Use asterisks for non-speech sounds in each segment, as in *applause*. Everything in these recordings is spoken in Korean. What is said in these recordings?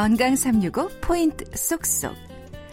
건강 365 포인트 쏙쏙.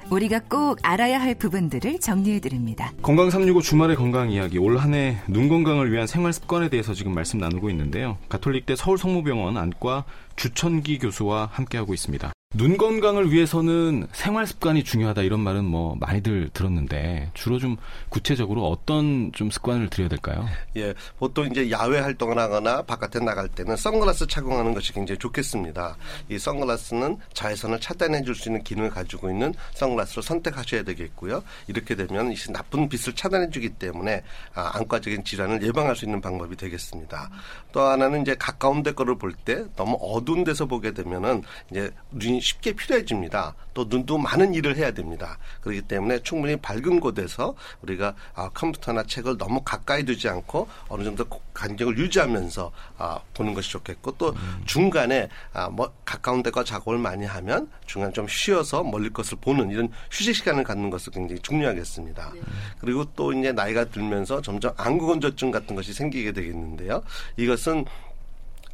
우리가 꼭 알아야 할 부분들을 정리해 드립니다. 건강 365 주말의 건강 이야기 올 한 해 눈 건강을 위한 생활 습관에 대해서 지금 말씀 나누고 있는데요. 가톨릭대 서울 성모병원 안과 주천기 교수와 함께하고 있습니다. 눈 건강을 위해서는 생활 습관이 중요하다 이런 말은 뭐 많이들 들었는데 주로 좀 구체적으로 어떤 좀 습관을 들여야 될까요? 예, 보통 이제 야외 활동을 하거나 바깥에 나갈 때는 선글라스 착용하는 것이 굉장히 좋겠습니다. 이 선글라스는 자외선을 차단해 줄 수 있는 기능을 가지고 있는 선글라스를 선택하셔야 되겠고요. 이렇게 되면 이 나쁜 빛을 차단해 주기 때문에 아, 안과적인 질환을 예방할 수 있는 방법이 되겠습니다. 또 하나는 이제 가까운 데 거를 볼 때 너무 어두운 데서 보게 되면은 이제 눈이 쉽게 필요해집니다. 또 눈도 많은 일을 해야 됩니다. 그렇기 때문에 충분히 밝은 곳에서 우리가 아, 컴퓨터나 책을 너무 가까이 두지 않고 어느 정도 간격을 유지하면서 아, 보는 것이 좋겠고 또 음. 중간에 아, 뭐 가까운 데가 작업을 많이 하면 중간 좀 쉬어서 멀리 것을 보는 이런 휴식 시간을 갖는 것이 굉장히 중요하겠습니다. 네. 그리고 또 이제 나이가 들면서 점점 안구건조증 같은 것이 생기게 되겠는데요. 이것은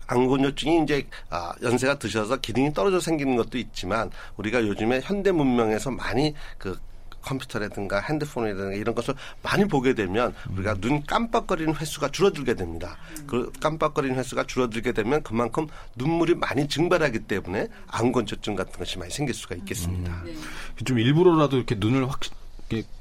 안구건조증이 이제 아, 연세가 드셔서 기능이 떨어져 생기는 것도 있지만 우리가 요즘에 현대 문명에서 많이 그 컴퓨터라든가 핸드폰이라든가 이런 것을 많이 보게 되면 우리가 눈 깜빡거리는 횟수가 줄어들게 됩니다. 그 깜빡거리는 횟수가 줄어들게 되면 그만큼 눈물이 많이 증발하기 때문에 안건조증 같은 것이 많이 생길 수가 있겠습니다. 음. 좀 일부러라도 이렇게 눈을 확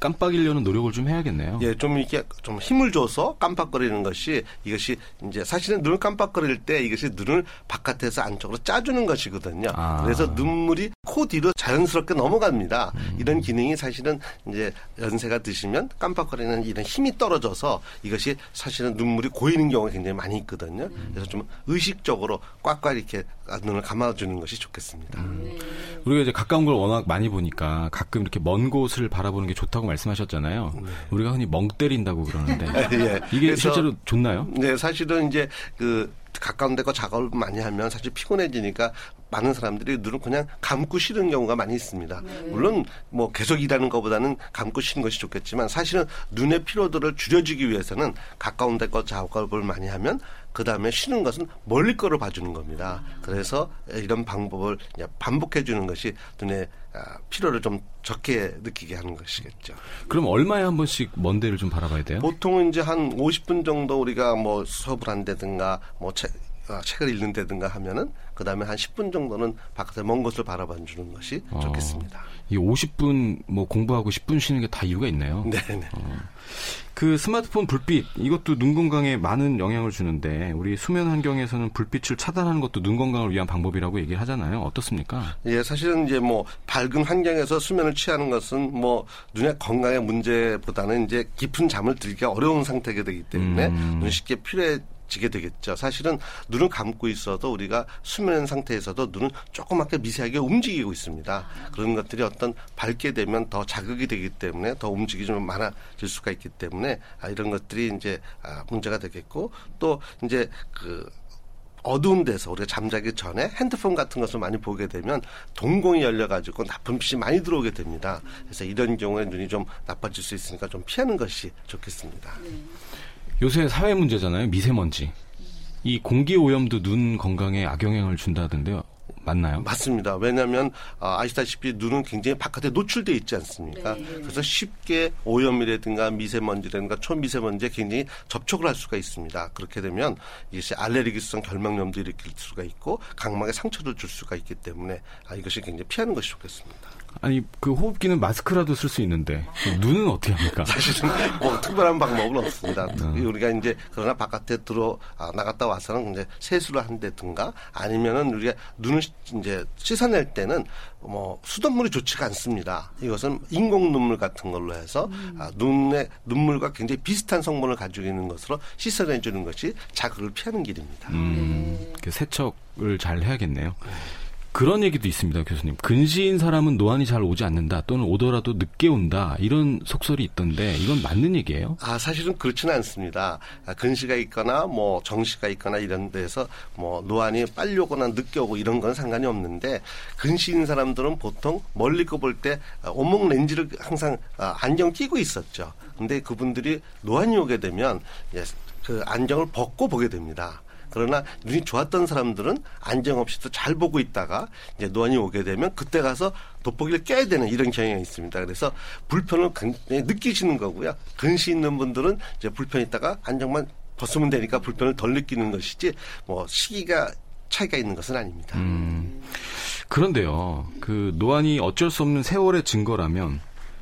깜빡이려는 노력을 좀 해야겠네요. 예, 좀 이렇게 좀 힘을 줘서 깜빡거리는 것이 이것이 이제 사실은 눈을 깜빡거릴 때 이것이 눈을 바깥에서 안쪽으로 짜주는 것이거든요. 아. 그래서 눈물이 코 뒤로 자연스럽게 넘어갑니다. 음. 이런 기능이 사실은 이제 연세가 드시면 깜빡거리는 이런 힘이 떨어져서 이것이 사실은 눈물이 고이는 경우가 굉장히 많이 있거든요. 그래서 좀 의식적으로 꽉꽉 이렇게 눈을 감아주는 것이 좋겠습니다. 음. 우리가 이제 가까운 걸 워낙 많이 보니까 가끔 이렇게 먼 곳을 바라보는 게 좋다고 말씀하셨잖아요. 네. 우리가 흔히 멍 때린다고 그러는데 *laughs* 예. 이게 실제로 좋나요? 네, 사실은 이제 그 가까운 데가 작업을 많이 하면 사실 피곤해지니까 많은 사람들이 눈을 그냥 감고 쉬는 경우가 많이 있습니다. 네. 물론 뭐 계속 일하는 것보다는 감고 쉬는 것이 좋겠지만 사실은 눈의 피로도를 줄여주기 위해서는 가까운 데거 작업을 많이 하면 그 다음에 쉬는 것은 멀리 거로 봐주는 겁니다. 그래서 이런 방법을 반복해 주는 것이 눈에 아, 피로를 좀 적게 느끼게 하는 것이겠죠. 그럼 얼마에 한 번씩 먼 데를 좀 바라봐야 돼요? 보통은 이제 한 50분 정도 우리가 뭐 수업을 한다든가 뭐 책, 아, 책을 읽는다든가 하면은 그 다음에 한 10분 정도는 바깥에 먼 곳을 바라봐 주는 것이 어, 좋겠습니다. 이 50분 뭐 공부하고 10분 쉬는 게 다 이유가 있네요. 네. 네. 어. 그 스마트폰 불빛 이것도 눈 건강에 많은 영향을 주는데 우리 수면 환경에서는 불빛을 차단하는 것도 눈 건강을 위한 방법이라고 얘기를 하잖아요. 어떻습니까? 예, 사실은 이제 뭐 밝은 환경에서 수면을 취하는 것은 뭐 눈의 건강의 문제보다는 이제 깊은 잠을 들기가 어려운 상태가 되기 때문에 음. 눈이 쉽게 필요해 지게 되겠죠. 사실은 눈을 감고 있어도 우리가 수면 상태에서도 눈은 조그맣게 미세하게 움직이고 있습니다. 그런 것들이 어떤 밝게 되면 더 자극이 되기 때문에 더 움직임이 좀 많아질 수가 있기 때문에 아, 이런 것들이 이제 아, 문제가 되겠고 또 이제 그 어두운 데서 우리가 잠자기 전에 핸드폰 같은 것을 많이 보게 되면 동공이 열려가지고 나쁜 빛이 많이 들어오게 됩니다. 그래서 이런 경우에 눈이 좀 나빠질 수 있으니까 좀 피하는 것이 좋겠습니다. 네. 요새 사회 문제잖아요. 미세먼지. 이 공기 오염도 눈 건강에 악영향을 준다던데요. 맞나요? 맞습니다. 왜냐하면 아, 아시다시피 눈은 굉장히 바깥에 노출돼 있지 않습니까? 네. 그래서 쉽게 오염이라든가 미세먼지라든가 초미세먼지에 굉장히 접촉을 할 수가 있습니다. 그렇게 되면 이것이 알레르기성 결막염도 일으킬 수가 있고 각막에 상처를 줄 수가 있기 때문에 아, 이것이 굉장히 피하는 것이 좋겠습니다. 아니 그 호흡기는 마스크라도 쓸 수 있는데 눈은 어떻게 합니까? 사실은 뭐 특별한 방법은 없습니다. 음. 우리가 이제 그러나 바깥에 들어 아, 나갔다 와서는 이제 세수를 한다든가 아니면은 우리가 눈을 이제 씻어낼 때는 뭐 수돗물이 좋지가 않습니다. 이것은 인공 눈물 같은 걸로 해서 음. 아, 눈의 눈물과 굉장히 비슷한 성분을 가지고 있는 것으로 씻어내 주는 것이 자극을 피하는 길입니다. 음, 네. 그 세척을 잘 해야겠네요. 네. 그런 얘기도 있습니다, 교수님. 근시인 사람은 노안이 잘 오지 않는다 또는 오더라도 늦게 온다 이런 속설이 있던데 이건 맞는 얘기예요? 아 사실은 그렇지는 않습니다. 아, 근시가 있거나 뭐 정시가 있거나 이런 데서 뭐 노안이 빨리 오거나 늦게 오고 이런 건 상관이 없는데 근시인 사람들은 보통 멀리 거볼 때 온몸 렌즈를 항상 아, 안경 끼고 있었죠. 근데 그분들이 노안이 오게 되면 그 안경을 벗고 보게 됩니다. 그러나 눈이 좋았던 사람들은 안정 없이 또잘 보고 있다가 이제 노안이 오게 되면 그때 가서 돋보기를 껴야 되는 이런 경향이 있습니다. 그래서 불편을 굉장히 느끼시는 거고요. 근시 있는 분들은 이제 불편 있다가 안정만 벗으면 되니까 불편을 덜 느끼는 것이지 뭐 시기가 차이가 있는 것은 아닙니다. 음, 그런데요, 그 노안이 어쩔 수 없는 세월의 증거라면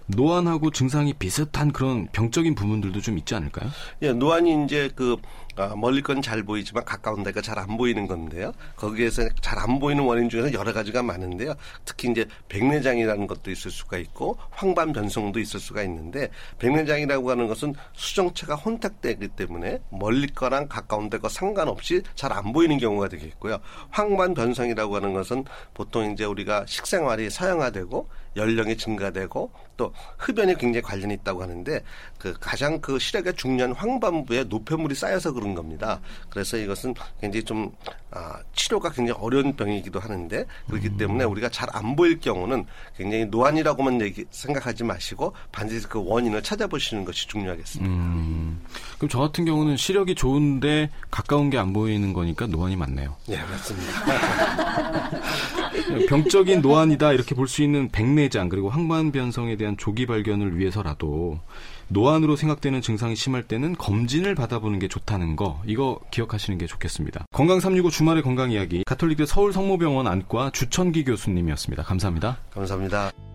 노안하고 증상이 비슷한 그런 병적인 부분들도 좀 있지 않을까요? 예, 노안이 이제 그 아, 멀리 건 잘 보이지만 가까운 데가 잘 안 보이는 건데요. 거기에서 잘 안 보이는 원인 중에서 여러 가지가 많은데요. 특히 이제 백내장이라는 것도 있을 수가 있고 황반 변성도 있을 수가 있는데 백내장이라고 하는 것은 수정체가 혼탁되기 때문에 멀리 거랑 가까운 데가 상관없이 잘 안 보이는 경우가 되겠고요. 황반 변성이라고 하는 것은 보통 이제 우리가 식생활이 서양화되고 연령이 증가되고 또 흡연이 굉장히 관련이 있다고 하는데 그 가장 그 시력의 중요한 황반부에 노폐물이 쌓여서 그런 겁니다. 그래서 이것은 굉장히 좀 아, 치료가 굉장히 어려운 병이기도 하는데 그렇기 음. 때문에 우리가 잘 안 보일 경우는 굉장히 노안이라고만 얘기, 생각하지 마시고 반드시 그 원인을 찾아보시는 것이 중요하겠습니다. 음. 그럼 저 같은 경우는 시력이 좋은데 가까운 게 안 보이는 거니까 노안이 맞네요. 네, 맞습니다. *laughs* 병적인 노안이다 이렇게 볼 수 있는 백내장 그리고 항반 변성에 대한 조기 발견을 위해서라도 노안으로 생각되는 증상이 심할 때는 검진을 받아보는 게 좋다는 거 이거 기억하시는 게 좋겠습니다. 건강 365 주말의 건강 이야기 가톨릭대 서울 성모병원 안과 주천기 교수님이었습니다. 감사합니다. 감사합니다.